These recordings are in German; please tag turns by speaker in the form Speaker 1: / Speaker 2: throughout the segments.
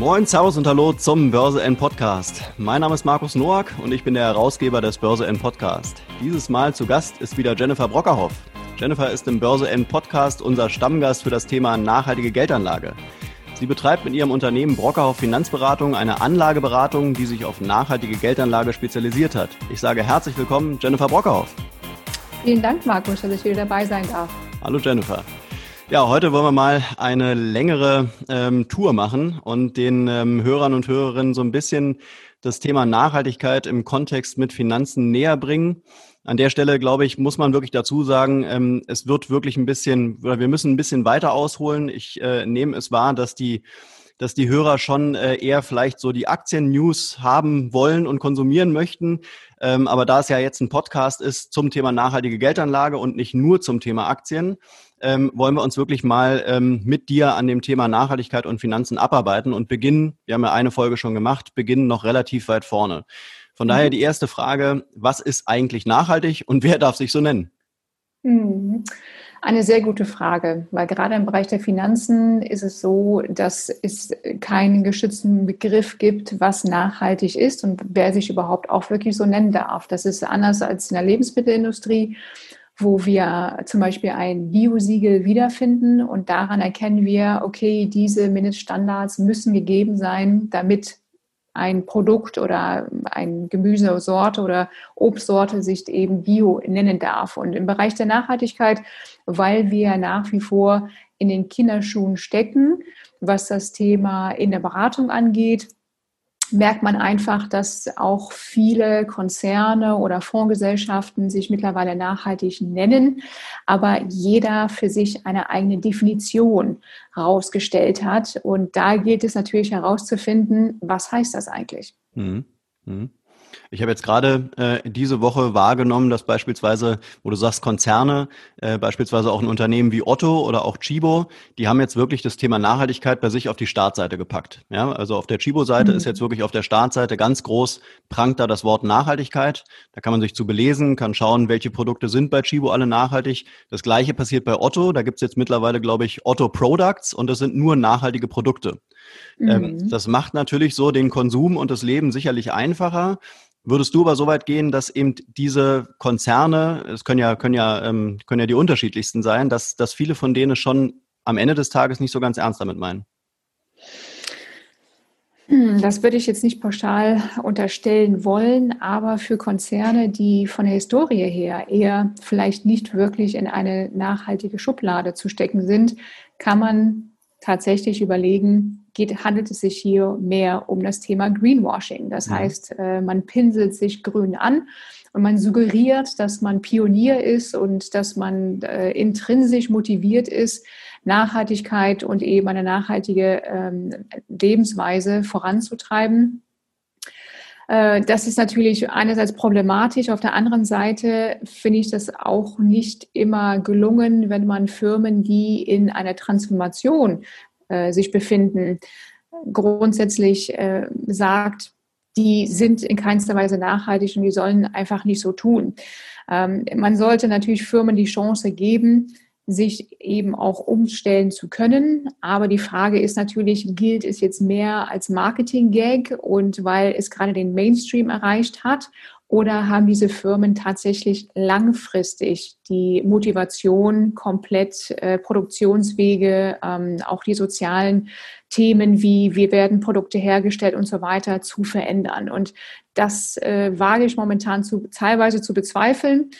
Speaker 1: Moin, Servus und Hallo zum Börse N Podcast. Mein Name ist Markus Noack und ich bin der Herausgeber des Börse N Podcast. Dieses Mal zu Gast ist wieder Jennifer Brockerhoff. Jennifer ist im Börse N Podcast unser Stammgast für das Thema nachhaltige Geldanlage. Sie betreibt mit ihrem Unternehmen Brockerhoff Finanzberatung eine Anlageberatung, die sich auf nachhaltige Geldanlage spezialisiert hat. Ich sage herzlich willkommen, Jennifer Brockerhoff.
Speaker 2: Vielen Dank, Markus, dass ich wieder dabei sein darf.
Speaker 1: Hallo Jennifer. Ja, heute wollen wir mal eine längere ähm, Tour machen und den ähm, Hörern und Hörerinnen so ein bisschen das Thema Nachhaltigkeit im Kontext mit Finanzen näher bringen. An der Stelle, glaube ich, muss man wirklich dazu sagen, ähm, es wird wirklich ein bisschen, oder wir müssen ein bisschen weiter ausholen. Ich äh, nehme es wahr, dass die dass die Hörer schon äh, eher vielleicht so die Aktien-News haben wollen und konsumieren möchten. Ähm, aber da es ja jetzt ein Podcast ist zum Thema nachhaltige Geldanlage und nicht nur zum Thema Aktien, ähm, wollen wir uns wirklich mal ähm, mit dir an dem Thema Nachhaltigkeit und Finanzen abarbeiten und beginnen, wir haben ja eine Folge schon gemacht, beginnen noch relativ weit vorne. Von mhm. daher die erste Frage, was ist eigentlich nachhaltig und wer darf sich so nennen?
Speaker 2: Mhm. Eine sehr gute Frage, weil gerade im Bereich der Finanzen ist es so, dass es keinen geschützten Begriff gibt, was nachhaltig ist und wer sich überhaupt auch wirklich so nennen darf. Das ist anders als in der Lebensmittelindustrie wo wir zum Beispiel ein Bio-Siegel wiederfinden und daran erkennen wir, okay, diese Mindeststandards müssen gegeben sein, damit ein Produkt oder ein Gemüsesorte oder Obstsorte sich eben Bio nennen darf. Und im Bereich der Nachhaltigkeit, weil wir nach wie vor in den Kinderschuhen stecken, was das Thema in der Beratung angeht, merkt man einfach, dass auch viele Konzerne oder Fondsgesellschaften sich mittlerweile nachhaltig nennen, aber jeder für sich eine eigene Definition herausgestellt hat. Und da gilt es natürlich herauszufinden, was heißt das eigentlich? Mhm.
Speaker 1: Mhm. Ich habe jetzt gerade äh, diese Woche wahrgenommen, dass beispielsweise, wo du sagst Konzerne, äh, beispielsweise auch ein Unternehmen wie Otto oder auch Chibo, die haben jetzt wirklich das Thema Nachhaltigkeit bei sich auf die Startseite gepackt. Ja, also auf der Chibo-Seite mhm. ist jetzt wirklich auf der Startseite ganz groß prangt da das Wort Nachhaltigkeit. Da kann man sich zu belesen, kann schauen, welche Produkte sind bei Chibo alle nachhaltig. Das gleiche passiert bei Otto. Da gibt's jetzt mittlerweile, glaube ich, Otto Products und das sind nur nachhaltige Produkte. Ähm, mhm. das macht natürlich so den Konsum und das Leben sicherlich einfacher. Würdest du aber so weit gehen, dass eben diese Konzerne, es können ja, können ja, ähm, können ja die unterschiedlichsten sein, dass, dass viele von denen schon am Ende des Tages nicht so ganz ernst damit meinen?
Speaker 2: Hm, das würde ich jetzt nicht pauschal unterstellen wollen, aber für Konzerne, die von der Historie her eher vielleicht nicht wirklich in eine nachhaltige Schublade zu stecken sind, kann man tatsächlich überlegen, geht, handelt es sich hier mehr um das Thema Greenwashing. Das ja. heißt, äh, man pinselt sich grün an und man suggeriert, dass man Pionier ist und dass man äh, intrinsisch motiviert ist, Nachhaltigkeit und eben eine nachhaltige ähm, Lebensweise voranzutreiben. Äh, das ist natürlich einerseits problematisch. Auf der anderen Seite finde ich das auch nicht immer gelungen, wenn man Firmen, die in einer Transformation äh, sich befinden, grundsätzlich äh, sagt, die sind in keinster Weise nachhaltig und die sollen einfach nicht so tun. Ähm, man sollte natürlich Firmen die Chance geben, sich eben auch umstellen zu können. Aber die Frage ist natürlich, gilt es jetzt mehr als Marketing-Gag und weil es gerade den Mainstream erreicht hat oder haben diese Firmen tatsächlich langfristig die Motivation, komplett äh, Produktionswege, ähm, auch die sozialen Themen wie wie werden Produkte hergestellt und so weiter zu verändern? Und das äh, wage ich momentan zu, teilweise zu bezweifeln.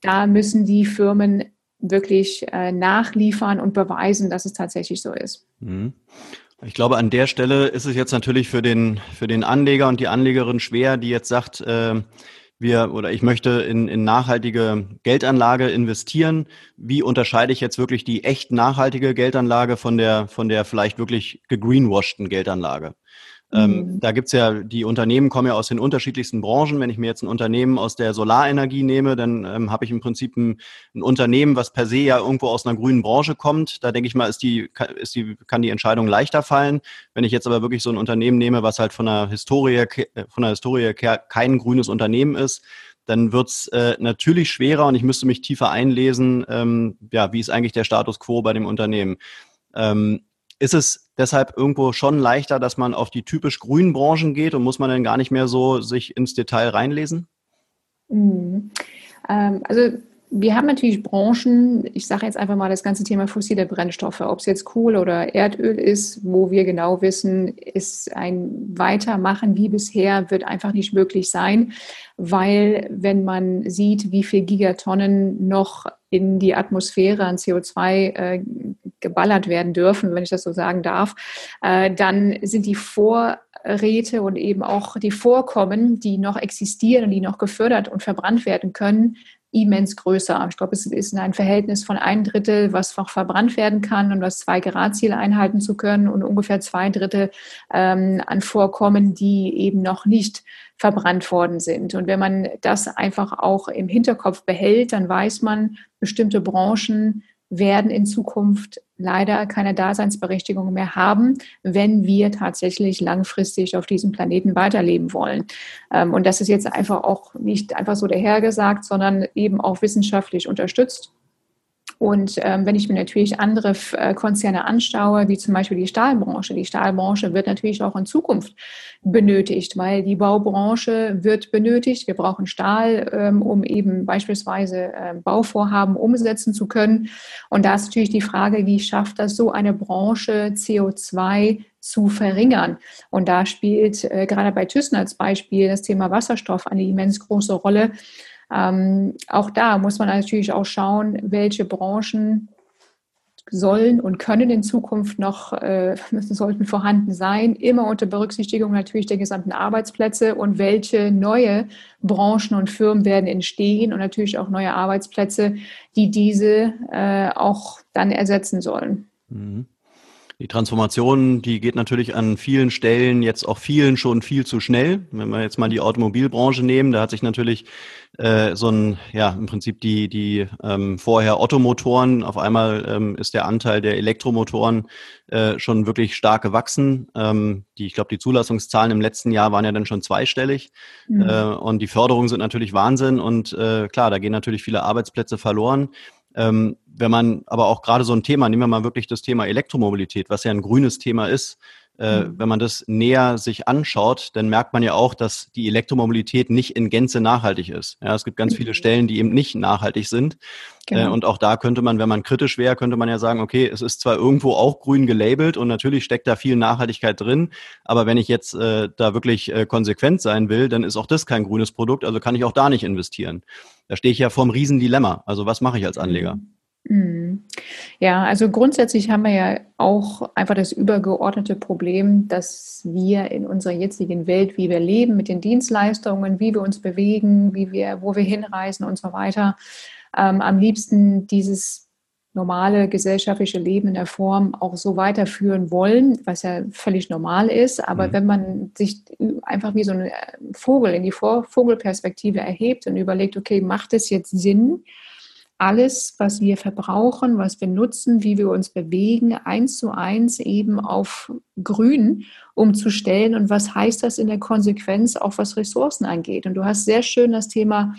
Speaker 2: Da müssen die Firmen wirklich äh, nachliefern und beweisen, dass es tatsächlich so ist. Mhm.
Speaker 1: Ich glaube, an der Stelle ist es jetzt natürlich für den, für den Anleger und die Anlegerin schwer, die jetzt sagt, äh, wir oder ich möchte in, in nachhaltige Geldanlage investieren. Wie unterscheide ich jetzt wirklich die echt nachhaltige Geldanlage von der, von der vielleicht wirklich gegreenwashten Geldanlage? Ähm, mhm. da gibt's ja, die Unternehmen kommen ja aus den unterschiedlichsten Branchen. Wenn ich mir jetzt ein Unternehmen aus der Solarenergie nehme, dann ähm, habe ich im Prinzip ein, ein, Unternehmen, was per se ja irgendwo aus einer grünen Branche kommt. Da denke ich mal, ist die, ist die, kann die Entscheidung leichter fallen. Wenn ich jetzt aber wirklich so ein Unternehmen nehme, was halt von der Historie, von der Historie kein grünes Unternehmen ist, dann wird's äh, natürlich schwerer und ich müsste mich tiefer einlesen, ähm, ja, wie ist eigentlich der Status quo bei dem Unternehmen. Ähm, ist es deshalb irgendwo schon leichter, dass man auf die typisch grünen Branchen geht und muss man dann gar nicht mehr so sich ins Detail reinlesen?
Speaker 2: Mhm. Ähm, also wir haben natürlich Branchen, ich sage jetzt einfach mal das ganze Thema fossile Brennstoffe, ob es jetzt Kohle oder Erdöl ist, wo wir genau wissen, ist ein Weitermachen wie bisher wird einfach nicht möglich sein, weil wenn man sieht, wie viel Gigatonnen noch in die Atmosphäre an CO2 äh, geballert werden dürfen, wenn ich das so sagen darf, äh, dann sind die Vorräte und eben auch die Vorkommen, die noch existieren und die noch gefördert und verbrannt werden können, immens größer. Ich glaube, es ist ein Verhältnis von ein Drittel, was noch verbrannt werden kann und was zwei Grad Ziel einhalten zu können und ungefähr zwei Drittel ähm, an Vorkommen, die eben noch nicht verbrannt worden sind. Und wenn man das einfach auch im Hinterkopf behält, dann weiß man, bestimmte Branchen werden in Zukunft leider keine Daseinsberechtigung mehr haben, wenn wir tatsächlich langfristig auf diesem Planeten weiterleben wollen. Ähm, und das ist jetzt einfach auch nicht einfach so dahergesagt, sondern eben auch wissenschaftlich unterstützt. Und ähm, wenn ich mir natürlich andere äh, Konzerne anschaue, wie zum Beispiel die Stahlbranche, die Stahlbranche wird natürlich auch in Zukunft benötigt, weil die Baubranche wird benötigt. Wir brauchen Stahl, ähm, um eben beispielsweise äh, Bauvorhaben umsetzen zu können. Und da ist natürlich die Frage, wie schafft das so eine Branche CO2 zu verringern. Und da spielt äh, gerade bei Thyssen als Beispiel das Thema Wasserstoff eine immens große Rolle. Ähm, auch da muss man natürlich auch schauen, welche Branchen sollen und können in Zukunft noch, äh, sollten vorhanden sein, immer unter Berücksichtigung natürlich der gesamten Arbeitsplätze und welche neue Branchen und Firmen werden entstehen und natürlich auch neue Arbeitsplätze, die diese äh, auch dann ersetzen sollen. Mhm.
Speaker 1: Die Transformation, die geht natürlich an vielen Stellen jetzt auch vielen schon viel zu schnell. Wenn wir jetzt mal die Automobilbranche nehmen, da hat sich natürlich äh, so ein, ja, im Prinzip die, die ähm, vorher Ottomotoren, auf einmal ähm, ist der Anteil der Elektromotoren äh, schon wirklich stark gewachsen. Ähm, die, ich glaube, die Zulassungszahlen im letzten Jahr waren ja dann schon zweistellig. Mhm. Äh, und die Förderungen sind natürlich Wahnsinn und äh, klar, da gehen natürlich viele Arbeitsplätze verloren. Ähm, wenn man aber auch gerade so ein Thema, nehmen wir mal wirklich das Thema Elektromobilität, was ja ein grünes Thema ist, äh, mhm. wenn man das näher sich anschaut, dann merkt man ja auch, dass die Elektromobilität nicht in Gänze nachhaltig ist. Ja, es gibt ganz mhm. viele Stellen, die eben nicht nachhaltig sind. Äh, genau. Äh, und auch da könnte man, wenn man kritisch wäre, könnte man ja sagen, okay, es ist zwar irgendwo auch grün gelabelt und natürlich steckt da viel Nachhaltigkeit drin, aber wenn ich jetzt äh, da wirklich äh, konsequent sein will, dann ist auch das kein grünes Produkt, also kann ich auch da nicht investieren. Da stehe ich ja vor einem Riesendilemma. Also was mache ich als Anleger? Mhm.
Speaker 2: Mhm. Ja, also grundsätzlich haben wir ja auch einfach das übergeordnete Problem, dass wir in unserer jetzigen Welt, wie wir leben, mit den Dienstleistungen, wie wir uns bewegen, wie wir, wo wir hinreisen und so weiter, ähm, am liebsten dieses normale gesellschaftliche Leben in der Form auch so weiterführen wollen, was ja völlig normal ist. Aber mhm. wenn man sich einfach wie so ein Vogel in die Vogelperspektive erhebt und überlegt, okay, macht es jetzt Sinn, alles, was wir verbrauchen, was wir nutzen, wie wir uns bewegen, eins zu eins eben auf grün umzustellen. Und was heißt das in der Konsequenz auch was Ressourcen angeht? Und du hast sehr schön das Thema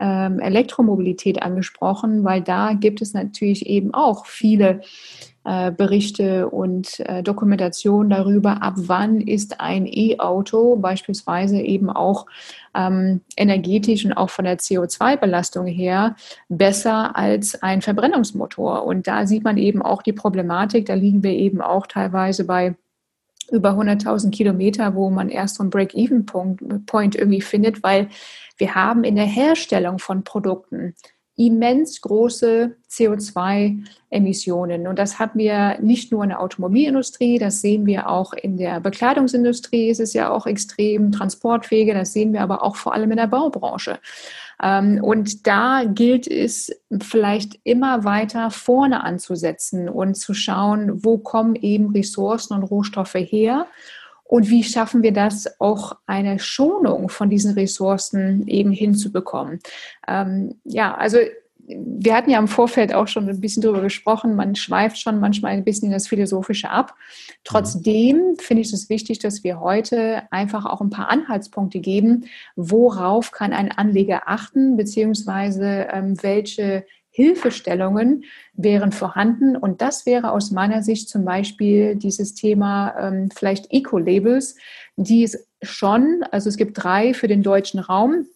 Speaker 2: ähm, Elektromobilität angesprochen, weil da gibt es natürlich eben auch viele äh, Berichte und äh, Dokumentation darüber, ab wann ist ein E-Auto beispielsweise eben auch ähm, energetisch und auch von der CO2-Belastung her besser als ein Verbrennungsmotor. Und da sieht man eben auch die Problematik, da liegen wir eben auch teilweise bei über 100.000 Kilometer, wo man erst so einen Break-Even-Point irgendwie findet, weil wir haben in der Herstellung von Produkten immens große CO2-Emissionen. Und das haben wir nicht nur in der Automobilindustrie, das sehen wir auch in der Bekleidungsindustrie, es ist ja auch extrem transportfähig, das sehen wir aber auch vor allem in der Baubranche. Ähm, und da gilt es vielleicht immer weiter vorne anzusetzen und zu schauen, wo kommen eben Ressourcen und Rohstoffe her und wie schaffen wir das, auch eine Schonung von diesen Ressourcen eben hinzubekommen? Ähm, ja, also wir hatten ja im Vorfeld auch schon ein bisschen darüber gesprochen, man schweift schon manchmal ein bisschen in das Philosophische ab. Trotzdem finde ich es wichtig, dass wir heute einfach auch ein paar Anhaltspunkte geben, worauf kann ein Anleger achten, beziehungsweise ähm, welche Hilfestellungen wären vorhanden. Und das wäre aus meiner Sicht zum Beispiel dieses Thema ähm, vielleicht Eco-Labels, die es schon, also es gibt drei für den deutschen Raum.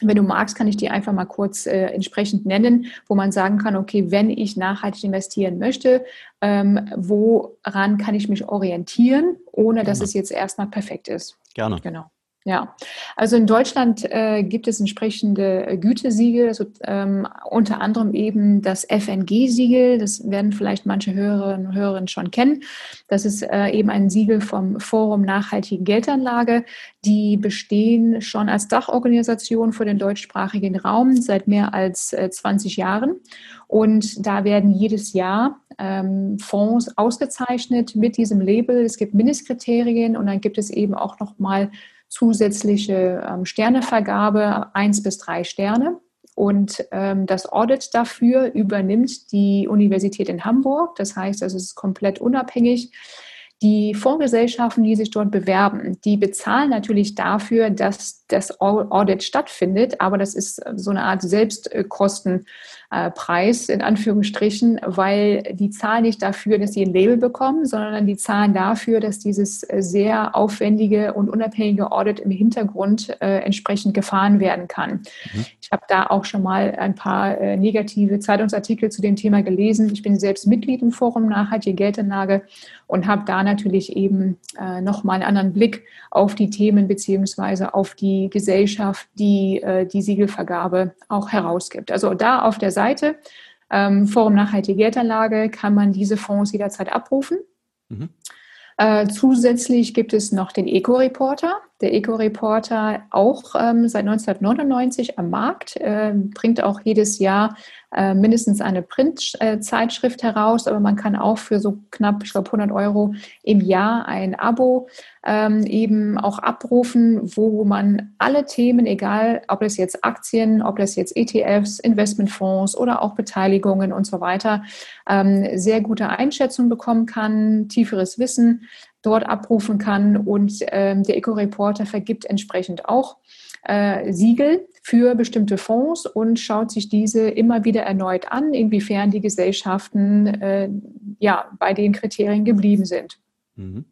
Speaker 2: Wenn du magst, kann ich die einfach mal kurz äh, entsprechend nennen, wo man sagen kann, okay, wenn ich nachhaltig investieren möchte, ähm, woran kann ich mich orientieren, ohne dass es jetzt erstmal perfekt ist.
Speaker 1: Gerne.
Speaker 2: Genau. Ja, also in Deutschland äh, gibt es entsprechende äh, Gütesiegel, also, ähm, unter anderem eben das FNG-Siegel. Das werden vielleicht manche Hörerinnen und Hörer schon kennen. Das ist äh, eben ein Siegel vom Forum Nachhaltige Geldanlage. Die bestehen schon als Dachorganisation für den deutschsprachigen Raum seit mehr als äh, 20 Jahren. Und da werden jedes Jahr ähm, Fonds ausgezeichnet mit diesem Label. Es gibt Mindestkriterien und dann gibt es eben auch noch mal zusätzliche ähm, Sternevergabe, eins bis drei Sterne. Und ähm, das Audit dafür übernimmt die Universität in Hamburg. Das heißt, also es ist komplett unabhängig. Die Fondsgesellschaften, die sich dort bewerben, die bezahlen natürlich dafür, dass das Audit stattfindet, aber das ist so eine Art Selbstkosten äh, in Anführungsstrichen, weil die zahlen nicht dafür, dass sie ein Label bekommen, sondern die zahlen dafür, dass dieses äh, sehr aufwendige und unabhängige Audit im Hintergrund äh, entsprechend gefahren werden kann. Mhm. Ich habe da auch schon mal ein paar äh, negative Zeitungsartikel zu dem Thema gelesen. Ich bin selbst Mitglied im Forum Nachhaltige Geldanlage und habe da natürlich eben äh, nochmal einen anderen Blick auf die Themen beziehungsweise auf die Gesellschaft, die äh, die Siegelvergabe auch herausgibt. Also da auf der Seite ähm, Forum Nachhaltige Geldanlage kann man diese Fonds jederzeit abrufen. Mhm. Äh, zusätzlich gibt es noch den Eco-Reporter. Der Eco-Reporter auch ähm, seit 1999 am Markt, äh, bringt auch jedes Jahr äh, mindestens eine Printzeitschrift heraus, aber man kann auch für so knapp, ich glaube, 100 Euro im Jahr ein Abo ähm, eben auch abrufen, wo man alle Themen, egal ob es jetzt Aktien, ob das jetzt ETFs, Investmentfonds oder auch Beteiligungen und so weiter, ähm, sehr gute Einschätzung bekommen kann, tieferes Wissen dort abrufen kann und ähm, der Eco-Reporter vergibt entsprechend auch äh, Siegel für bestimmte Fonds und schaut sich diese immer wieder erneut an, inwiefern die Gesellschaften äh, ja, bei den Kriterien geblieben sind. Mhm.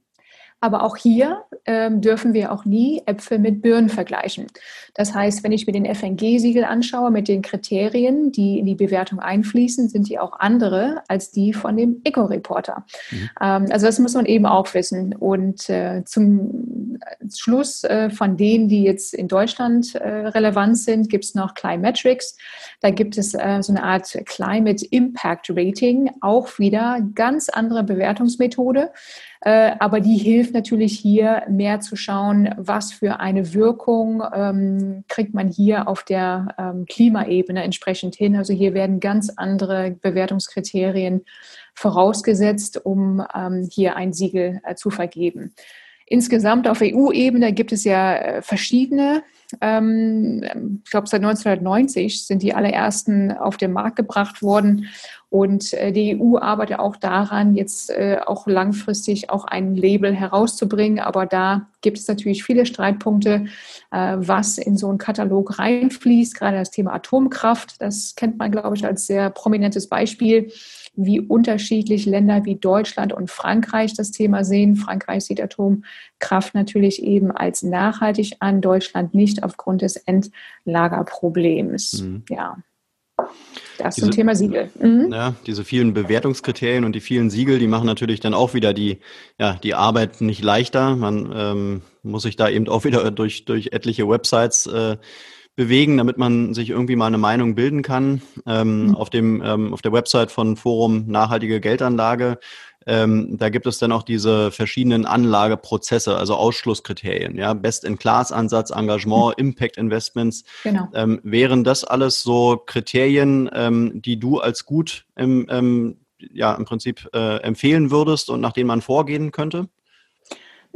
Speaker 2: Aber auch hier ähm, dürfen wir auch nie Äpfel mit Birnen vergleichen. Das heißt, wenn ich mir den FNG-Siegel anschaue mit den Kriterien, die in die Bewertung einfließen, sind die auch andere als die von dem Eco-Reporter. Mhm. Ähm, also das muss man eben auch wissen. Und äh, zum Schluss äh, von denen, die jetzt in Deutschland äh, relevant sind, gibt es noch Climatrix. Da gibt es äh, so eine Art Climate Impact Rating, auch wieder ganz andere Bewertungsmethode. Äh, aber die hilft natürlich hier mehr zu schauen, was für eine Wirkung ähm, kriegt man hier auf der ähm, Klimaebene entsprechend hin. Also hier werden ganz andere Bewertungskriterien vorausgesetzt, um ähm, hier ein Siegel äh, zu vergeben. Insgesamt auf EU-Ebene gibt es ja äh, verschiedene. Ähm, ich glaube, seit 1990 sind die allerersten auf den Markt gebracht worden. Und äh, die EU arbeitet auch daran, jetzt äh, auch langfristig auch ein Label herauszubringen. Aber da gibt es natürlich viele Streitpunkte, was in so einen Katalog reinfließt. Gerade das Thema Atomkraft, das kennt man, glaube ich, als sehr prominentes Beispiel wie unterschiedlich Länder wie Deutschland und Frankreich das Thema sehen. Frankreich sieht Atomkraft natürlich eben als nachhaltig an, Deutschland nicht aufgrund des Endlagerproblems. Mhm. Ja. Das diese, zum Thema Siegel.
Speaker 1: Mhm. Ja, diese vielen Bewertungskriterien und die vielen Siegel, die machen natürlich dann auch wieder die, ja, die Arbeit nicht leichter. Man ähm, muss sich da eben auch wieder durch, durch etliche Websites äh, bewegen, damit man sich irgendwie mal eine Meinung bilden kann. Ähm, mhm. auf, dem, ähm, auf der Website von Forum Nachhaltige Geldanlage, ähm, da gibt es dann auch diese verschiedenen Anlageprozesse, also Ausschlusskriterien, ja, Best-in-Class-Ansatz, Engagement, mhm. Impact-Investments. Genau. Ähm, wären das alles so Kriterien, ähm, die du als gut im, ähm, ja, im Prinzip äh, empfehlen würdest und nach denen man vorgehen könnte?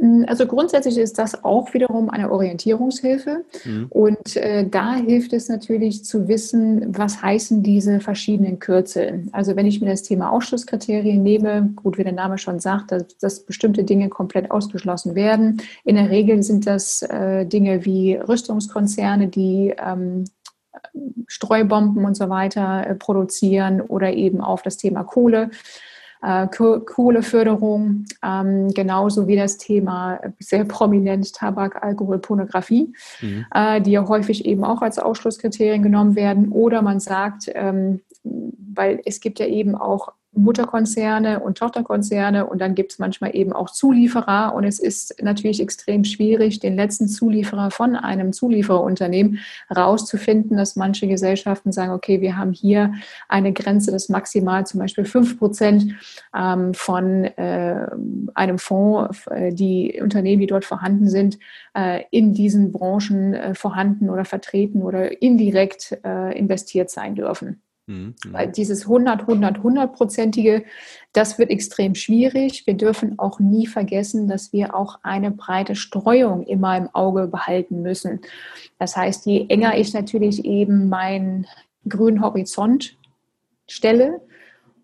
Speaker 2: Mm, also grundsätzlich ist das auch wiederum eine Orientierungshilfe. Mhm. Und äh, da hilft es natürlich zu wissen, was heißen diese verschiedenen Kürzel. Also wenn ich mir das Thema Ausschlusskriterien nehme, gut, wie der Name schon sagt, dass, dass bestimmte Dinge komplett ausgeschlossen werden. In der Regel sind das äh, Dinge wie Rüstungskonzerne, die ähm, Streubomben und so weiter äh, produzieren oder eben auf das Thema Kohle. Äh, Kohleförderung, ähm, genauso wie das Thema sehr prominent Tabak, Alkohol, Pornografie, mhm. äh, die ja häufig eben auch als Ausschlusskriterien genommen werden. Oder man sagt, ähm, weil es gibt ja eben auch Mutterkonzerne und Tochterkonzerne und dann gibt es manchmal eben auch Zulieferer und es ist natürlich extrem schwierig, den letzten Zulieferer von einem Zuliefererunternehmen rauszufinden, dass manche Gesellschaften sagen, okay, wir haben hier eine Grenze, dass maximal zum Beispiel fünf Prozent ähm, von äh, einem Fonds, äh, die Unternehmen, die dort vorhanden sind, äh, in diesen Branchen vorhanden oder vertreten oder indirekt investiert sein dürfen. Mhm. Weil dieses 100, 100, 100-prozentige, das wird extrem schwierig. Wir dürfen auch nie vergessen, dass wir auch eine breite Streuung immer im Auge behalten müssen. Das heißt, je enger ich natürlich eben meinen grünen Horizont stelle,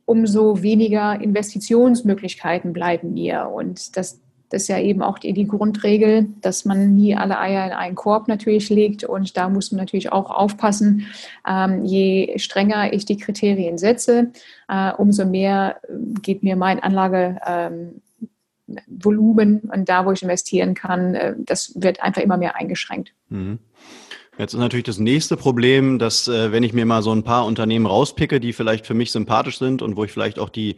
Speaker 2: umso weniger Investitionsmöglichkeiten bleiben mir. Und das das ist ja eben auch die, die, Grundregel, dass man nie alle Eier in einen Korb natürlich legt. Und da muss man natürlich auch aufpassen, ähm, je strenger ich die Kriterien setze, äh, umso mehr äh, geht mir mein Anlagevolumen ähm, und da, wo ich investieren kann, äh, das wird einfach immer mehr eingeschränkt. Mhm.
Speaker 1: Jetzt ist natürlich das nächste Problem, dass äh, wenn ich mir mal so ein paar Unternehmen rauspicke, die vielleicht für mich sympathisch sind und wo ich vielleicht auch die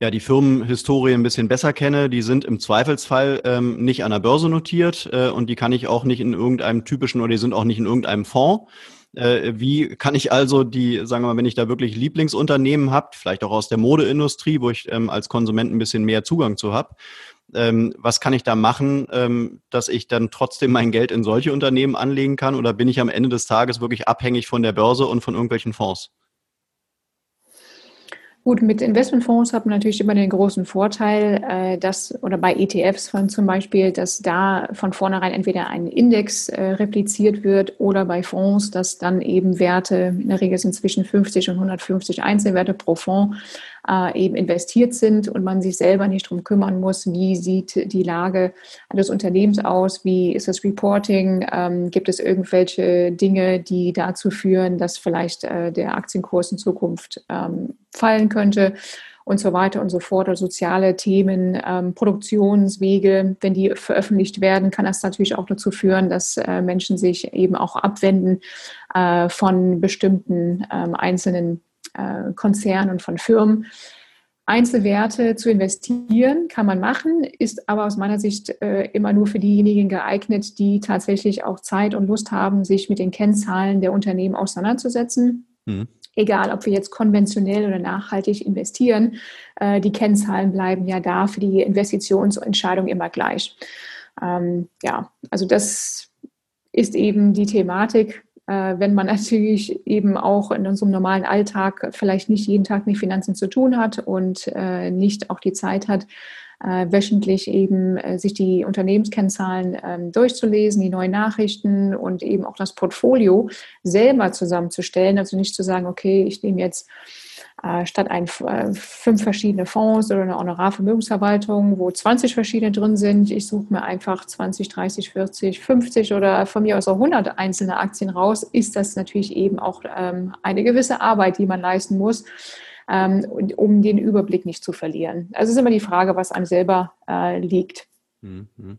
Speaker 1: ja die Firmenhistorie ein bisschen besser kenne, die sind im Zweifelsfall ähm, nicht an der Börse notiert äh, und die kann ich auch nicht in irgendeinem typischen oder die sind auch nicht in irgendeinem Fonds. Äh, wie kann ich also die, sagen wir mal, wenn ich da wirklich Lieblingsunternehmen habe, vielleicht auch aus der Modeindustrie, wo ich ähm, als Konsument ein bisschen mehr Zugang zu habe, ähm, was kann ich da machen, ähm, dass ich dann trotzdem mein Geld in solche Unternehmen anlegen kann? Oder bin ich am Ende des Tages wirklich abhängig von der Börse und von irgendwelchen Fonds?
Speaker 2: Gut, mit Investmentfonds hat man natürlich immer den großen Vorteil, äh, dass, oder bei ETFs von zum Beispiel, dass da von vornherein entweder ein Index äh, repliziert wird oder bei Fonds, dass dann eben Werte, in der Regel sind zwischen 50 und 150 Einzelwerte pro Fonds, äh, eben investiert sind und man sich selber nicht darum kümmern muss, wie sieht die Lage des Unternehmens aus, wie ist das Reporting, ähm, gibt es irgendwelche Dinge, die dazu führen, dass vielleicht äh, der Aktienkurs in Zukunft ähm, fallen könnte und so weiter und so fort, oder soziale Themen, ähm, Produktionswege, wenn die veröffentlicht werden, kann das natürlich auch dazu führen, dass äh, Menschen sich eben auch abwenden äh, von bestimmten ähm, einzelnen äh, Konzernen und von Firmen. Einzelwerte zu investieren kann man machen, ist aber aus meiner Sicht äh, immer nur für diejenigen geeignet, die tatsächlich auch Zeit und Lust haben, sich mit den Kennzahlen der Unternehmen auseinanderzusetzen. Mhm. Egal, ob wir jetzt konventionell oder nachhaltig investieren, äh, die Kennzahlen bleiben ja da für die Investitionsentscheidung immer gleich. Ähm, ja, also das ist eben die Thematik wenn man natürlich eben auch in unserem normalen Alltag vielleicht nicht jeden Tag mit Finanzen zu tun hat und äh, nicht auch die Zeit hat, äh, wöchentlich eben äh, sich die Unternehmenskennzahlen ähm, durchzulesen, die neuen Nachrichten und eben auch das Portfolio selber zusammenzustellen. Also nicht zu sagen, okay, ich nehme jetzt äh, statt ein, äh, fünf verschiedene Fonds oder eine Honorarvermögensverwaltung, wo 20 verschiedene drin sind. Ich suche mir einfach 20, 30, 40, 50 oder von mir aus auch 100 einzelne Aktien raus. Ist das natürlich eben auch ähm, eine gewisse Arbeit, die man leisten muss, ähm, um den Überblick nicht zu verlieren. Also ist immer die Frage, was einem selber äh, liegt. Mhm.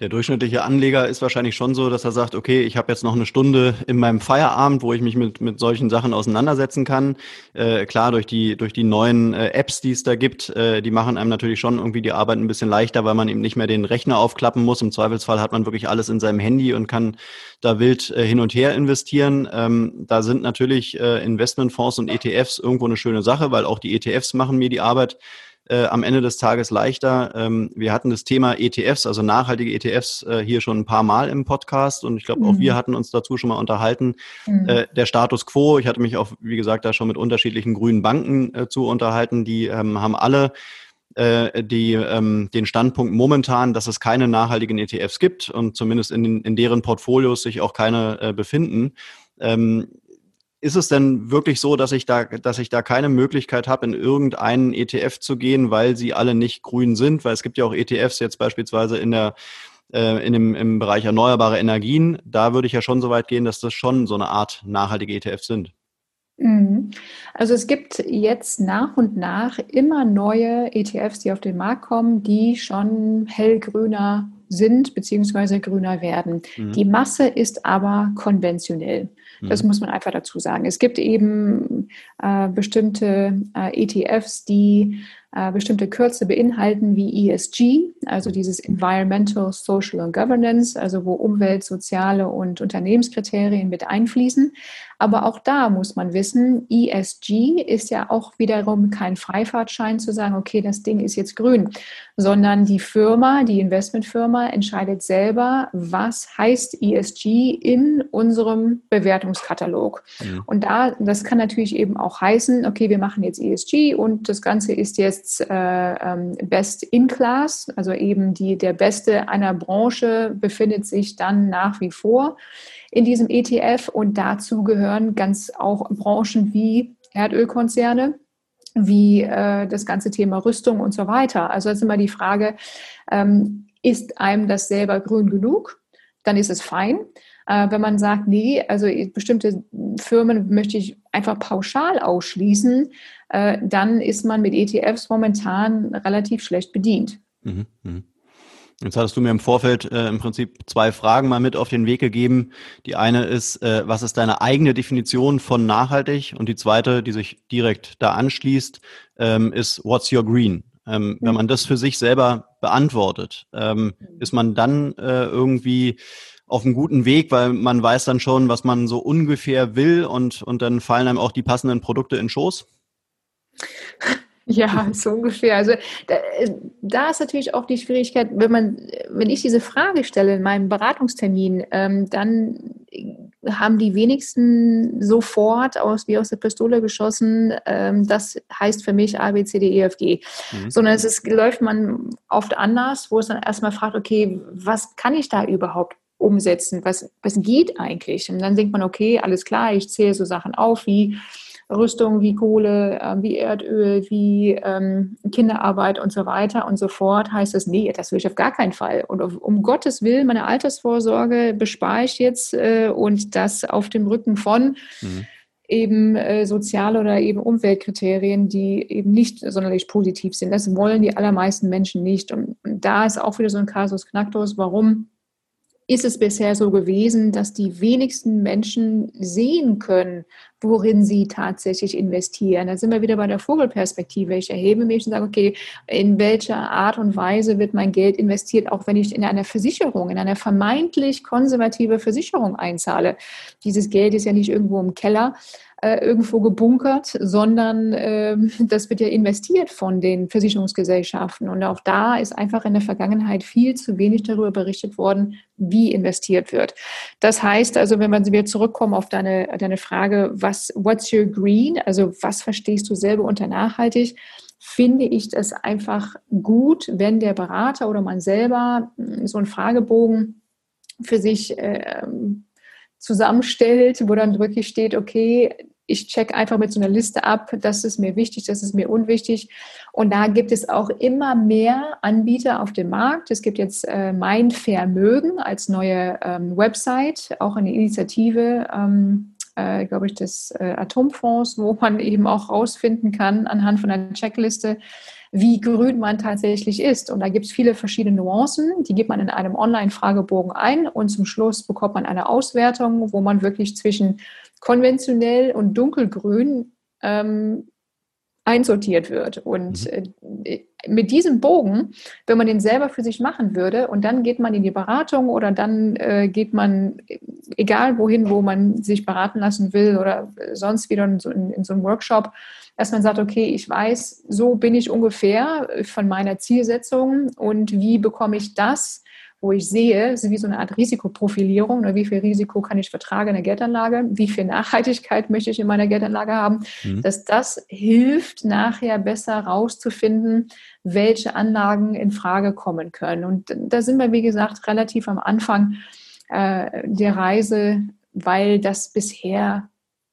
Speaker 1: Der durchschnittliche Anleger ist wahrscheinlich schon so, dass er sagt, okay, ich habe jetzt noch eine Stunde in meinem Feierabend, wo ich mich mit, mit solchen Sachen auseinandersetzen kann. Äh, klar, durch die, durch die neuen äh, Apps, die es da gibt, äh, die machen einem natürlich schon irgendwie die Arbeit ein bisschen leichter, weil man eben nicht mehr den Rechner aufklappen muss. Im Zweifelsfall hat man wirklich alles in seinem Handy und kann da wild äh, hin und her investieren. Ähm, da sind natürlich äh, Investmentfonds und ETFs irgendwo eine schöne Sache, weil auch die ETFs machen mir die Arbeit äh, am Ende des Tages leichter. Ähm, wir hatten das Thema ETFs, also nachhaltige ETFs, äh, hier schon ein paar Mal im Podcast und ich glaube, auch mhm. wir hatten uns dazu schon mal unterhalten. Mhm. Äh, der Status quo, ich hatte mich auch, wie gesagt, da schon mit unterschiedlichen grünen Banken äh, zu unterhalten, die ähm, haben alle äh, die, ähm, den Standpunkt momentan, dass es keine nachhaltigen ETFs gibt und zumindest in, in deren Portfolios sich auch keine äh, befinden. Ähm, ist es denn wirklich so, dass ich da, dass ich da keine Möglichkeit habe, in irgendeinen ETF zu gehen, weil sie alle nicht grün sind? Weil es gibt ja auch ETFs jetzt beispielsweise in der äh, in dem, im Bereich erneuerbare Energien, da würde ich ja schon so weit gehen, dass das schon so eine Art nachhaltige ETFs sind.
Speaker 2: Mhm. Also es gibt jetzt nach und nach immer neue ETFs, die auf den Markt kommen, die schon hellgrüner sind bzw. grüner werden. Mhm. Die Masse ist aber konventionell. Das mhm. muss man einfach dazu sagen. Es gibt eben äh, bestimmte äh, ETFs, die äh, bestimmte Kürze beinhalten wie ESG, also dieses Environmental, Social and Governance, also wo Umwelt, soziale und Unternehmenskriterien mit einfließen. Aber auch da muss man wissen, ESG ist ja auch wiederum kein Freifahrtschein zu sagen, okay, das Ding ist jetzt grün, sondern die Firma, die Investmentfirma entscheidet selber, was heißt ESG in unserem Bewertungskatalog. Ja. Und da, das kann natürlich eben auch heißen, okay, wir machen jetzt ESG und das Ganze ist jetzt äh, ähm, Best in Class, also eben die, der Beste einer Branche befindet sich dann nach wie vor in diesem ETF und dazu gehören ganz auch Branchen wie Erdölkonzerne, wie äh, das ganze Thema Rüstung und so weiter. Also ist immer die Frage, ähm, ist einem das selber grün genug? Dann ist es fein. Äh, wenn man sagt, nee, also bestimmte Firmen möchte ich einfach pauschal ausschließen, äh, dann ist man mit ETFs momentan relativ schlecht bedient. Mhm, mh.
Speaker 1: Jetzt hattest du mir im Vorfeld äh, im Prinzip zwei Fragen mal mit auf den Weg gegeben. Die eine ist, äh, was ist deine eigene Definition von nachhaltig? Und die zweite, die sich direkt da anschließt, ähm, ist What's your green? Ähm, mhm. Wenn man das für sich selber beantwortet, ähm, mhm. ist man dann äh, irgendwie auf einem guten Weg, weil man weiß dann schon, was man so ungefähr will und, und dann fallen einem auch die passenden Produkte in Schoß?
Speaker 2: Ja, so ungefähr. Also da, da, ist natürlich auch die Schwierigkeit, wenn man, wenn ich diese Frage stelle in meinem Beratungstermin, ähm, dann haben die wenigsten sofort aus wie aus der Pistole geschossen. Ähm, das heißt für mich A, B, C, D, E, F, G. Mhm. Sondern es ist, läuft man oft anders, wo es dann erstmal fragt, okay, was kann ich da überhaupt umsetzen? Was, was geht eigentlich? Und dann denkt man, okay, alles klar, ich zähle so Sachen auf wie Rüstung wie Kohle, äh, wie Erdöl, wie ähm, Kinderarbeit und so weiter und so fort, heißt es, nee, das will ich auf gar keinen Fall. Und auf, um Gottes Willen, meine Altersvorsorge bespare ich jetzt äh, und das auf dem Rücken von mhm. eben äh, soziale oder eben Umweltkriterien, die eben nicht sonderlich positiv sind. Das wollen die allermeisten Menschen nicht. Und, und da ist auch wieder so ein Kasus Knacktus, warum ist es bisher so gewesen, dass die wenigsten Menschen sehen können, worin sie tatsächlich investieren. Da sind wir wieder bei der Vogelperspektive. Ich erhebe mich und sage, okay, in welcher Art und Weise wird mein Geld investiert, auch wenn ich in einer Versicherung, in einer vermeintlich konservative Versicherung einzahle. Dieses Geld ist ja nicht irgendwo im Keller, äh, irgendwo gebunkert, sondern äh, das wird ja investiert von den Versicherungsgesellschaften. Und auch da ist einfach in der Vergangenheit viel zu wenig darüber berichtet worden, wie investiert wird. Das heißt also, wenn wir zurückkommen auf deine, deine Frage, was, what's your green? Also was verstehst du selber unter nachhaltig? finde ich es einfach gut, wenn der Berater oder man selber hm, so einen Fragebogen für sich äh, zusammenstellt, wo dann wirklich steht, okay, ich check einfach mit so einer Liste ab, das ist mir wichtig, das ist mir unwichtig. Und da gibt es auch immer mehr Anbieter auf dem Markt. Es gibt jetzt äh, Mein Vermögen als neue ähm, Website, auch eine Initiative, ähm, äh, glaube ich, des äh, Atomfonds, wo man eben auch rausfinden kann anhand von einer Checkliste, wie grün man tatsächlich ist. Und da gibt es viele verschiedene Nuancen, die gibt man in einem Online-Fragebogen ein und zum Schluss bekommt man eine Auswertung, wo man wirklich zwischen konventionell und dunkelgrün ähm, einsortiert wird. Und mhm. äh, mit diesem Bogen, wenn man den selber für sich machen würde und dann geht man in die Beratung oder dann äh, geht man, egal wohin, wo man sich beraten lassen will oder sonst wieder in so, in, in so einem Workshop, dass man sagt, okay, ich weiß, so bin ich ungefähr von meiner Zielsetzung und wie bekomme ich das, wo ich sehe, ist wie so eine Art Risikoprofilierung, ne, wie viel Risiko kann ich vertragen in der Geldanlage, wie viel Nachhaltigkeit möchte ich in meiner Geldanlage haben, mhm. dass das hilft, nachher besser rauszufinden, welche Anlagen in Frage kommen können. Und da sind wir, wie gesagt, relativ am Anfang äh, der Reise, weil das bisher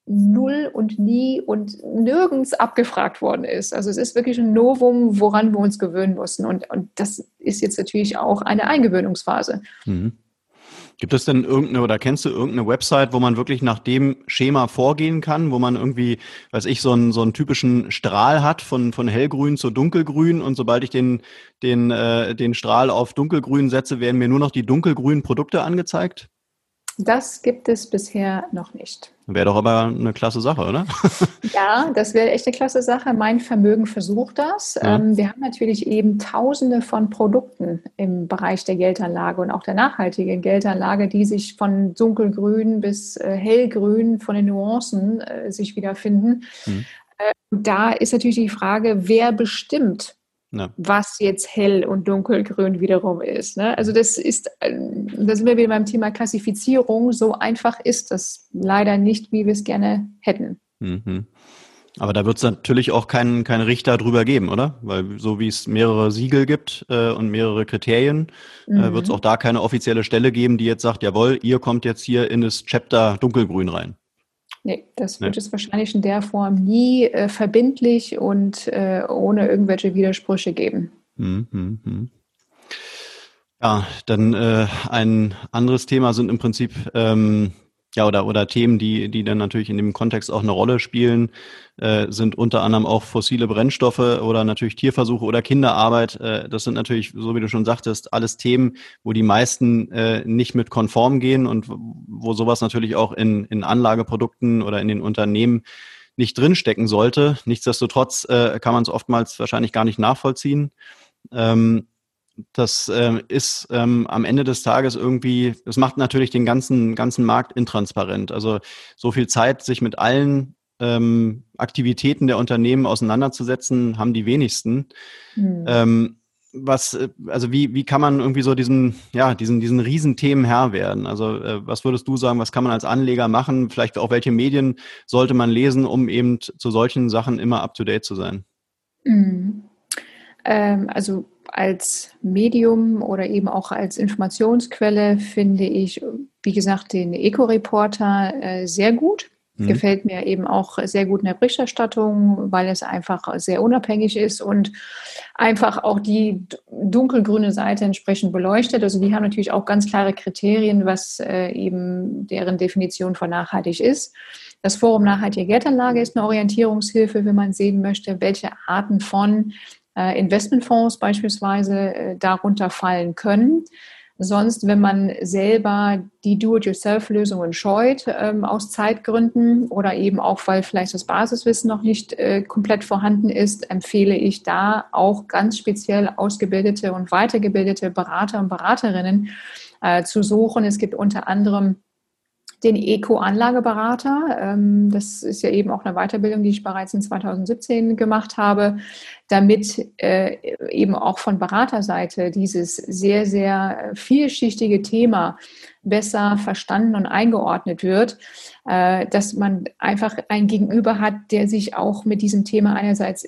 Speaker 2: null und nie und nirgends abgefragt worden ist. Also es ist wirklich ein Novum, woran wir uns gewöhnen mussten. Und, und das ist jetzt natürlich auch eine Eingewöhnungsphase. Mhm.
Speaker 1: Gibt es denn irgendeine oder kennst du irgendeine Website, wo man wirklich nach dem Schema vorgehen kann, wo man irgendwie, weiß ich, so einen, so einen typischen Strahl hat von, von hellgrün zu dunkelgrün und sobald ich den, den, äh, den Strahl auf dunkelgrün setze, werden mir nur noch die dunkelgrünen Produkte angezeigt?
Speaker 2: Das gibt es bisher noch nicht.
Speaker 1: Wäre doch aber eine klasse Sache, oder?
Speaker 2: ja, das wäre echt eine klasse Sache. Mein Vermögen versucht das. Ja. Ähm, wir haben natürlich eben Tausende von Produkten im Bereich der Geldanlage und auch der nachhaltigen Geldanlage, die sich von dunkelgrün bis äh, hellgrün von den Nuancen äh, sich wiederfinden. Hm. Äh, da ist natürlich die Frage, wer bestimmt, ja. was jetzt hell und dunkelgrün wiederum ist. Ne? Also das ist, da sind wir wieder beim Thema Klassifizierung. So einfach ist das leider nicht, wie wir es gerne hätten. Mhm.
Speaker 1: Aber da wird es natürlich auch keinen kein Richter drüber geben, oder? Weil so wie es mehrere Siegel gibt äh, und mehrere Kriterien, äh, mhm. äh, wird es auch da keine offizielle Stelle geben, die jetzt sagt, jawohl, ihr kommt jetzt hier in das Chapter Dunkelgrün rein.
Speaker 2: Nee, das wird nee. es wahrscheinlich in der Form nie äh, verbindlich und äh, ohne irgendwelche Widersprüche geben. Hm, hm, hm.
Speaker 1: Ja, dann äh, ein anderes Thema sind im Prinzip ähm, ja, oder, oder Themen, die, die dann natürlich in dem Kontext auch eine Rolle spielen, äh, sind unter anderem auch fossile Brennstoffe oder natürlich Tierversuche oder Kinderarbeit. Äh, das sind natürlich, so wie du schon sagtest, alles Themen, wo die meisten äh, nicht mit konform gehen und wo sowas natürlich auch in, in Anlageprodukten oder in den Unternehmen nicht drinstecken sollte. Nichtsdestotrotz äh, kann man es oftmals wahrscheinlich gar nicht nachvollziehen. Ähm, das äh, ist ähm, am Ende des Tages irgendwie, das macht natürlich den ganzen, ganzen Markt intransparent. Also so viel Zeit, sich mit allen ähm, Aktivitäten der Unternehmen auseinanderzusetzen, haben die wenigsten. Mhm. Ähm, was, äh, also wie, wie kann man irgendwie so diesen, ja, diesen, diesen Riesenthemen Herr werden? Also äh, was würdest du sagen, was kann man als Anleger machen? Vielleicht auch welche Medien sollte man lesen, um eben zu solchen Sachen immer up to date zu sein?
Speaker 2: Mhm. Ähm, also als Medium oder eben auch als Informationsquelle finde ich, wie gesagt, den Eco-Reporter äh, sehr gut. Mhm. Gefällt mir eben auch sehr gut in der Berichterstattung, weil es einfach sehr unabhängig ist und einfach auch die dunkelgrüne Seite entsprechend beleuchtet. Also die haben natürlich auch ganz klare Kriterien, was äh, eben deren Definition von nachhaltig ist. Das Forum Nachhaltige Geldanlage ist eine Orientierungshilfe, wenn man sehen möchte, welche Arten von Investmentfonds beispielsweise äh, darunter fallen können. Sonst, wenn man selber die Do-it-yourself-Lösungen scheut, ähm, aus Zeitgründen oder eben auch, weil vielleicht das Basiswissen noch nicht äh, komplett vorhanden ist, empfehle ich da auch ganz speziell ausgebildete und weitergebildete Berater und Beraterinnen äh, zu suchen. Es gibt unter anderem den Eco-Anlageberater. Ähm, das ist ja eben auch eine Weiterbildung, die ich bereits in 2017 gemacht habe, damit äh, eben auch von Beraterseite dieses sehr, sehr vielschichtige Thema besser verstanden und eingeordnet wird, äh, dass man einfach ein Gegenüber hat, der sich auch mit diesem Thema einerseits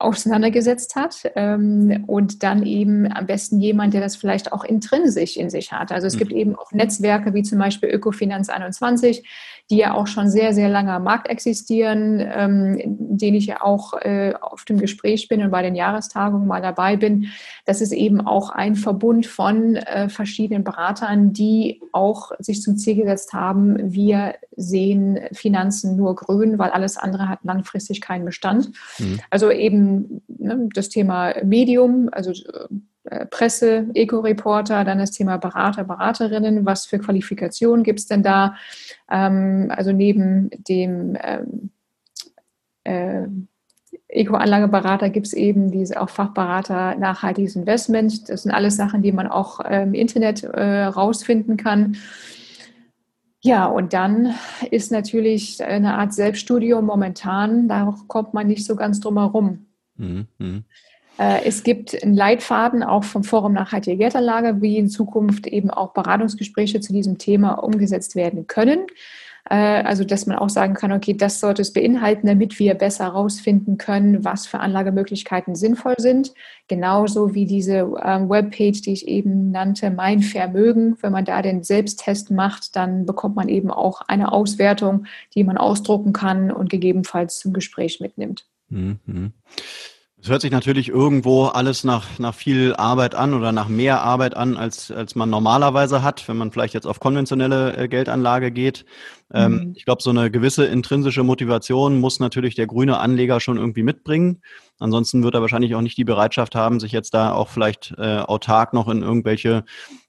Speaker 2: auseinandergesetzt hat ähm, und dann eben am besten jemand, der das vielleicht auch intrinsisch in sich hat. Also es mhm. gibt eben auch Netzwerke wie zum Beispiel Ökofinanz 21, die ja auch schon sehr, sehr lange am Markt existieren, ähm, denen ich ja auch äh, auf dem Gespräch bin und bei den Jahrestagungen mal dabei bin. Das ist eben auch ein Verbund von äh, verschiedenen Beratern, die auch sich zum Ziel gesetzt haben, wir sehen Finanzen nur grün, weil alles andere hat langfristig keinen Bestand. Mhm. Also eben ne, das Thema Medium, also äh, Presse, Eco-Reporter, dann das Thema Berater, Beraterinnen. Was für Qualifikationen gibt es denn da? Ähm, also neben dem ähm, äh, Eco-Anlageberater gibt es eben diese auch Fachberater nachhaltiges Investment. Das sind alles Sachen, die man auch äh, im Internet äh, rausfinden kann. Ja, und dann ist natürlich eine Art Selbststudium momentan, da kommt man nicht so ganz drum herum. Mhm. Äh, es gibt einen Leitfaden auch vom Forum Nachhaltige Geldanlage, wie in Zukunft eben auch Beratungsgespräche zu diesem Thema umgesetzt werden können. Äh, also, dass man auch sagen kann, okay, das sollte es beinhalten, damit wir besser herausfinden können, was für Anlagemöglichkeiten sinnvoll sind. Genauso wie diese ähm, Webpage, die ich eben nannte, Mein Vermögen. Wenn man da den Selbsttest macht, dann bekommt man eben auch eine Auswertung, die man ausdrucken kann und gegebenenfalls zum Gespräch mitnimmt. Mhm.
Speaker 1: Es hört sich natürlich irgendwo alles nach, nach viel Arbeit an oder nach mehr Arbeit an, als, als man normalerweise hat, wenn man vielleicht jetzt auf konventionelle äh, Geldanlage geht. Ähm, mhm. ich glaube, so eine gewisse intrinsische Motivation muss natürlich der grüne Anleger schon irgendwie mitbringen. Ansonsten wird er wahrscheinlich auch nicht die Bereitschaft haben, sich jetzt da auch vielleicht äh, autark noch in irgendwelche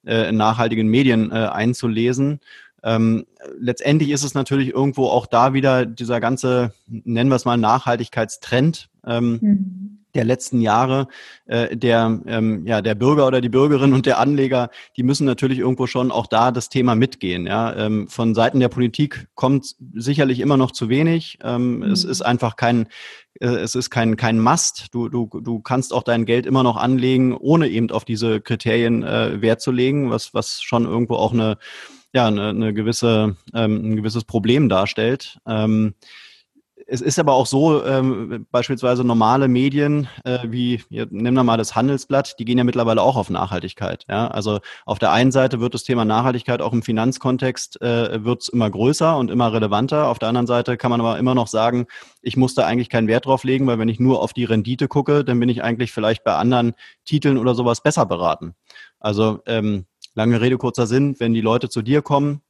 Speaker 1: äh, nachhaltigen Medien äh, einzulesen. Ähm, letztendlich ist es natürlich irgendwo auch da wieder dieser ganze, nennen wir es mal, Nachhaltigkeitstrend. Ähm, mhm der letzten Jahre äh, der, ähm, ja, der Bürger oder die Bürgerin und der Anleger, die müssen natürlich irgendwo schon auch da das Thema mitgehen. Ja? Ähm, von Seiten der Politik kommt sicherlich immer noch zu wenig. Ähm, mhm. Es ist einfach kein, äh, es ist kein, kein Must. Du, du, du kannst auch dein Geld immer noch anlegen, ohne eben auf diese Kriterien äh, Wert zu legen, was, was schon irgendwo auch eine, ja, eine, eine gewisse, ähm, ein gewisses Problem darstellt. Ähm, es ist aber auch so, ähm, beispielsweise normale Medien äh, wie, ja, nimm wir mal das Handelsblatt, die gehen ja mittlerweile auch auf Nachhaltigkeit. Ja? Also auf der einen Seite wird das Thema Nachhaltigkeit auch im Finanzkontext äh, wird immer größer und immer relevanter. Auf der anderen Seite kann man aber immer noch sagen, ich muss da eigentlich keinen Wert drauf legen, weil wenn ich nur auf die Rendite gucke, dann bin ich eigentlich vielleicht bei anderen Titeln oder sowas besser beraten. Also ähm, lange Rede, kurzer Sinn, wenn die Leute zu dir kommen,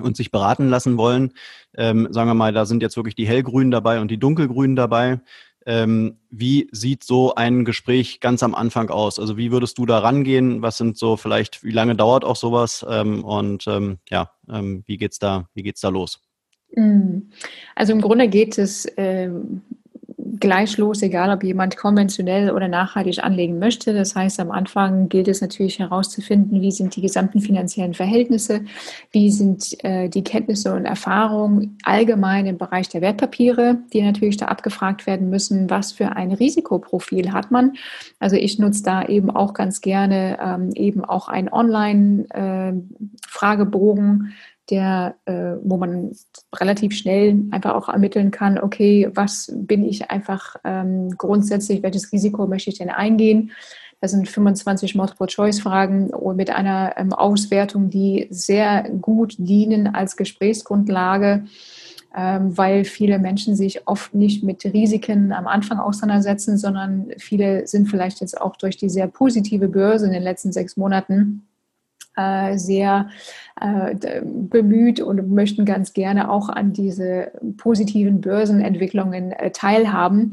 Speaker 1: und sich beraten lassen wollen, ähm, sagen wir mal, da sind jetzt wirklich die hellgrünen dabei und die dunkelgrünen dabei. Ähm, wie sieht so ein Gespräch ganz am Anfang aus? Also wie würdest du da rangehen? Was sind so vielleicht, wie lange dauert auch sowas? Ähm, und ähm, ja, ähm, wie geht's da, wie geht's da los?
Speaker 2: Mm. Also im Grunde geht es ähm, gleich los, egal ob jemand konventionell oder nachhaltig anlegen möchte. Das heißt, am Anfang gilt es natürlich herauszufinden, wie sind die gesamten finanziellen Verhältnisse, wie sind äh, die Kenntnisse und Erfahrungen allgemein im Bereich der Wertpapiere, die natürlich da abgefragt werden müssen, was für ein Risikoprofil hat man. Also ich nutze da eben auch ganz gerne ähm, eben auch einen Online-Fragebogen. Äh, der, äh, wo man relativ schnell einfach auch ermitteln kann, okay, was bin ich einfach ähm, grundsätzlich, welches Risiko möchte ich denn eingehen? Das sind 25 Multiple-Choice-Fragen mit einer ähm, Auswertung, die sehr gut dienen als Gesprächsgrundlage, ähm, weil viele Menschen sich oft nicht mit Risiken am Anfang auseinandersetzen, sondern viele sind vielleicht jetzt auch durch die sehr positive Börse in den letzten sechs Monaten äh, sehr äh, bemüht und möchten ganz gerne auch an diese positiven Börsenentwicklungen äh, teilhaben.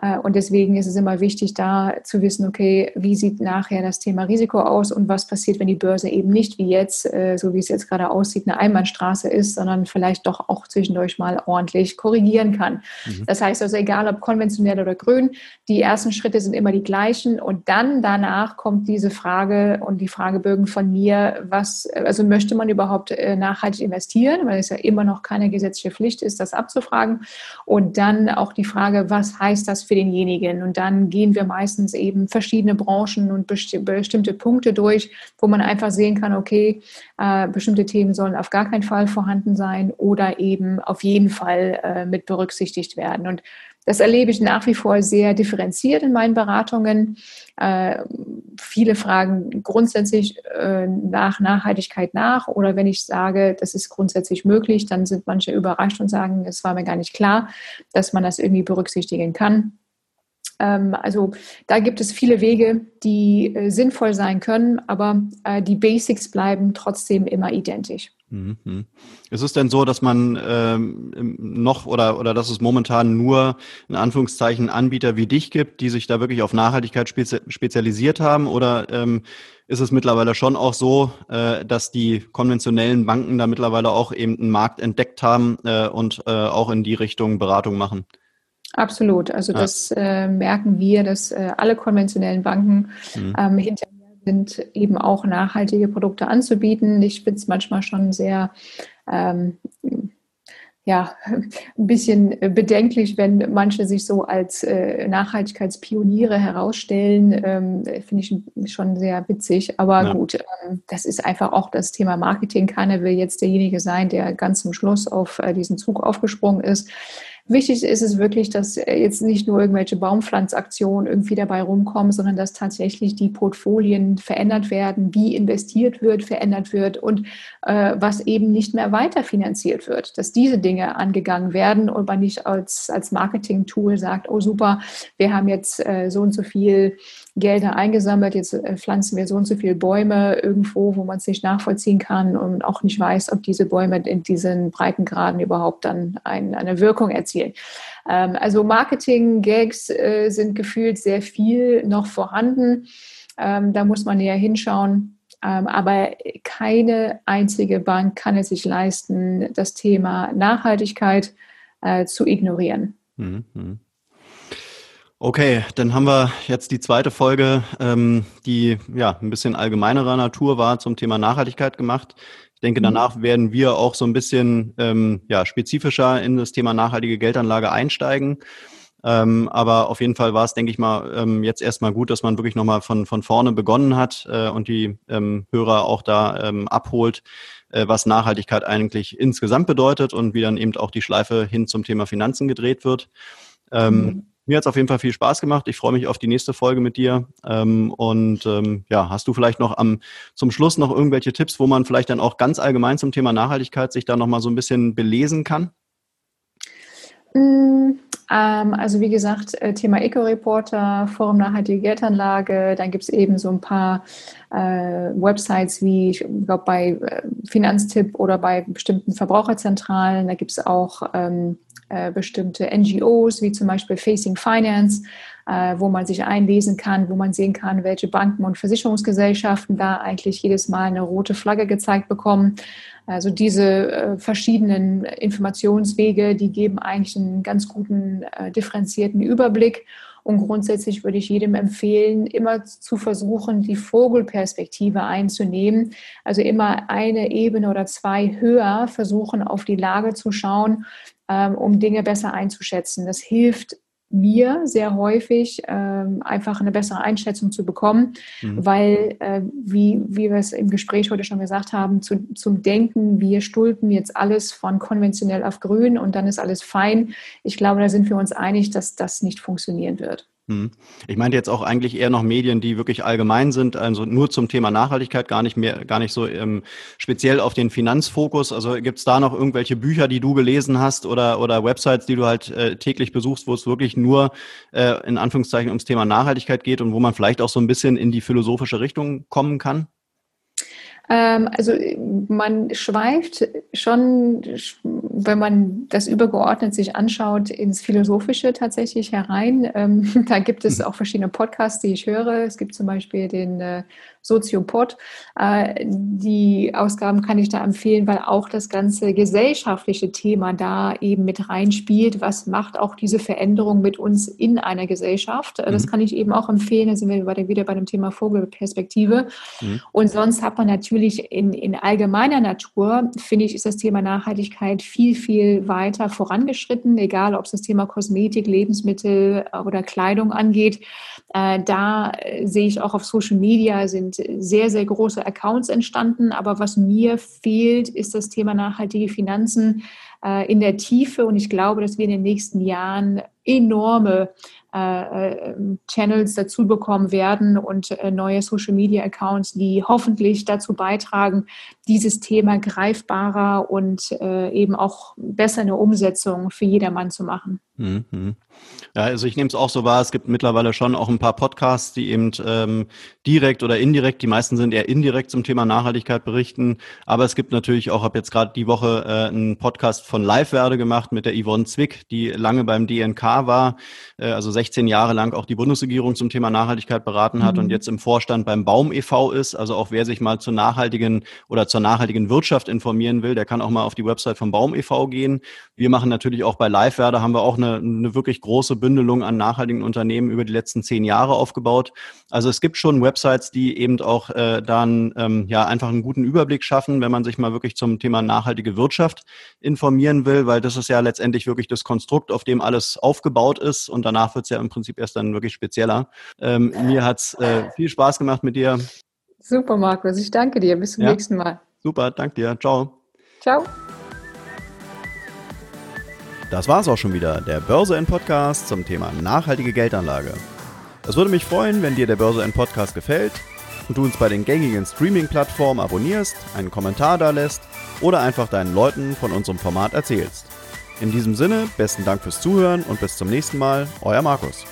Speaker 2: Äh, und deswegen ist es immer wichtig, da zu wissen, okay, wie sieht nachher das Thema Risiko aus und was passiert, wenn die Börse eben nicht wie jetzt, äh, so wie es jetzt gerade aussieht, eine Einbahnstraße ist, sondern vielleicht doch auch zwischendurch mal ordentlich korrigieren kann. Mhm. Das heißt also, egal ob konventionell oder grün, die ersten Schritte sind immer die gleichen und dann danach kommt diese Frage und die Fragebögen von mir, was, also möchte man überhaupt äh, nachhaltig investieren, weil es ja immer noch keine gesetzliche Pflicht ist, das abzufragen. Und dann auch die Frage, was heißt das für denjenigen. Und dann gehen wir meistens eben verschiedene Branchen und besti bestimmte Punkte durch, wo man einfach sehen kann, okay, äh, bestimmte Themen sollen auf gar keinen Fall vorhanden sein oder eben auf jeden Fall äh, mit berücksichtigt werden. Und das erlebe ich nach wie vor sehr differenziert in meinen Beratungen. Äh, viele fragen grundsätzlich äh, nach Nachhaltigkeit nach oder wenn ich sage, das ist grundsätzlich möglich, dann sind manche überrascht und sagen, es war mir gar nicht klar, dass man das irgendwie berücksichtigen kann. Ähm, also da gibt es viele Wege, die äh, sinnvoll sein können, aber äh, die Basics bleiben trotzdem immer identisch.
Speaker 1: Mhm. Ist es denn so, dass man ähm, noch oder, oder dass es momentan nur in Anführungszeichen Anbieter wie dich gibt, die sich da wirklich auf Nachhaltigkeit spezi spezialisiert haben? Oder ähm, ist es mittlerweile schon auch so, äh, dass die konventionellen Banken da mittlerweile auch eben einen Markt entdeckt haben äh, und äh, auch in die Richtung Beratung machen?
Speaker 2: Absolut. Also ja. das äh, merken wir, dass äh, alle konventionellen Banken mhm. ähm, hinter sind, eben auch nachhaltige Produkte anzubieten. Ich finde es manchmal schon sehr ähm, ja, ein bisschen bedenklich, wenn manche sich so als äh, Nachhaltigkeitspioniere herausstellen. Ähm, Finde ich schon sehr witzig. Aber ja. gut, ähm, das ist einfach auch das Thema Marketing. Keiner will jetzt derjenige sein, der ganz zum Schluss auf äh, diesen Zug aufgesprungen ist. Wichtig ist es wirklich, dass äh, jetzt nicht nur irgendwelche Baumpflanzaktionen irgendwie dabei rumkommen, sondern dass tatsächlich die Portfolien verändert werden, wie investiert wird, verändert wird und äh, was eben nicht mehr weiterfinanziert wird. Dass diese Dinge angegangen werden und man nicht als, als Marketing-Tool sagt, oh super, wir haben jetzt äh, so und so viel Gelder eingesammelt, jetzt äh, pflanzen wir so und so viele Bäume irgendwo, wo man es nicht nachvollziehen kann und auch nicht weiß, ob diese Bäume in diesen Breitengraden überhaupt dann ein, eine Wirkung erzielen. Ähm, also Marketing-Gags äh, sind gefühlt sehr viel noch vorhanden. Ähm, da muss man näher hinschauen. Ähm, aber keine einzige Bank kann es sich leisten, das Thema Nachhaltigkeit äh, zu ignorieren. Mhm.
Speaker 1: Okay, dann haben wir jetzt die zweite Folge, ähm, die ja ein bisschen allgemeinerer Natur war zum Thema Nachhaltigkeit gemacht. Ich denke, mhm. danach werden wir auch so ein bisschen ähm, ja, spezifischer in das Thema nachhaltige Geldanlage einsteigen. Ähm, aber auf jeden Fall war es, denke ich mal, ähm, jetzt erstmal gut, dass man wirklich nochmal von, von vorne begonnen hat äh, und die ähm, Hörer auch da ähm, abholt, äh, was Nachhaltigkeit eigentlich insgesamt bedeutet und wie dann eben auch die Schleife hin zum Thema Finanzen gedreht wird. Ähm, mhm. Mir hat es auf jeden Fall viel Spaß gemacht. Ich freue mich auf die nächste Folge mit dir. Ähm, und ähm, ja, hast du vielleicht noch am zum Schluss noch irgendwelche Tipps, wo man vielleicht dann auch ganz allgemein zum Thema Nachhaltigkeit sich da nochmal so ein bisschen belesen kann?
Speaker 2: Mm, ähm, also wie gesagt, äh, Thema Eco-Reporter, Forum Nachhaltige Geldanlage, dann gibt es eben so ein paar äh, Websites wie, ich glaube, bei äh, Finanztipp oder bei bestimmten Verbraucherzentralen. Da gibt es auch ähm, äh, bestimmte NGOs, wie zum Beispiel Facing Finance, äh, wo man sich einlesen kann, wo man sehen kann, welche Banken und Versicherungsgesellschaften da eigentlich jedes Mal eine rote Flagge gezeigt bekommen. Also diese äh, verschiedenen Informationswege, die geben eigentlich einen ganz guten äh, differenzierten Überblick. Und grundsätzlich würde ich jedem empfehlen, immer zu versuchen, die Vogelperspektive einzunehmen. Also immer eine Ebene oder zwei höher versuchen, auf die Lage zu schauen ähm, um Dinge besser einzuschätzen. Das hilft mir sehr häufig ähm, einfach eine bessere Einschätzung zu bekommen, mhm. weil, äh, wie, wie wir es im Gespräch heute schon gesagt haben, zu, zum Denken, wir stulpen jetzt alles von konventionell auf grün und dann ist alles fein. Ich glaube, da sind wir uns einig, dass das nicht funktionieren wird.
Speaker 1: Hm. Ich meinte jetzt auch eigentlich eher noch Medien, die wirklich allgemein sind, also nur zum Thema Nachhaltigkeit, gar nicht mehr, gar nicht so ähm, speziell auf den Finanzfokus. Also gibt es da noch irgendwelche Bücher, die du gelesen hast oder, oder Websites, die du halt äh, täglich besuchst, wo es wirklich nur äh, in Anführungszeichen ums Thema Nachhaltigkeit geht und wo man vielleicht auch so ein bisschen in die philosophische Richtung kommen kann?
Speaker 2: Ähm, also man schweift schon, wenn man das übergeordnet sich anschaut, ins Philosophische tatsächlich herein. Ähm, da gibt es mhm. auch verschiedene Podcasts, die ich höre. Es gibt zum Beispiel den äh, Soziopod. Äh, die Ausgaben kann ich da empfehlen, weil auch das ganze gesellschaftliche Thema da eben mit reinspielt. Was macht auch diese Veränderung mit uns in einer Gesellschaft? Äh, das mhm. kann ich eben auch empfehlen. Da sind wir wieder bei dem Thema Vogelperspektive. Mhm. Und sonst hat man natürlich in, in allgemeiner Natur, finde ich, ist das Thema Nachhaltigkeit viel, viel weiter vorangeschritten, egal ob es das Thema Kosmetik, Lebensmittel oder Kleidung angeht. Äh, da sehe ich auch auf Social Media sind sehr, sehr große Accounts entstanden. Aber was mir fehlt, ist das Thema nachhaltige Finanzen äh, in der Tiefe. Und ich glaube, dass wir in den nächsten Jahren enorme äh, äh, Channels dazu bekommen werden und äh, neue Social Media Accounts, die hoffentlich dazu beitragen, dieses Thema greifbarer und äh, eben auch besser eine Umsetzung für jedermann zu machen. Mhm.
Speaker 1: Ja, also ich nehme es auch so wahr, es gibt mittlerweile schon auch ein paar Podcasts, die eben ähm, direkt oder indirekt, die meisten sind eher indirekt zum Thema Nachhaltigkeit berichten, aber es gibt natürlich auch, habe jetzt gerade die Woche äh, einen Podcast von Live Werde gemacht mit der Yvonne Zwick, die lange beim DNK war, äh, also 16 Jahre lang auch die Bundesregierung zum Thema Nachhaltigkeit beraten hat mhm. und jetzt im Vorstand beim Baum e.V. ist. Also auch wer sich mal zur nachhaltigen oder zur nachhaltigen Wirtschaft informieren will, der kann auch mal auf die Website vom Baum e.V. gehen. Wir machen natürlich auch bei Livewerder haben wir auch eine, eine wirklich große Bündelung an nachhaltigen Unternehmen über die letzten zehn Jahre aufgebaut. Also es gibt schon Websites, die eben auch äh, dann ähm, ja einfach einen guten Überblick schaffen, wenn man sich mal wirklich zum Thema nachhaltige Wirtschaft informieren will, weil das ist ja letztendlich wirklich das Konstrukt, auf dem alles aufgebaut ist und danach wird es ja im Prinzip erst dann wirklich spezieller. Ähm, mir hat es äh, viel Spaß gemacht mit dir.
Speaker 2: Super, Markus. Ich danke dir. Bis zum ja. nächsten Mal.
Speaker 1: Super, danke dir. Ciao.
Speaker 2: Ciao.
Speaker 1: Das war's auch schon wieder, der Börse N Podcast zum Thema nachhaltige Geldanlage. Es würde mich freuen, wenn dir der Börse N Podcast gefällt und du uns bei den gängigen Streaming-Plattformen abonnierst, einen Kommentar da lässt oder einfach deinen Leuten von unserem Format erzählst. In diesem Sinne, besten Dank fürs Zuhören und bis zum nächsten Mal, euer Markus.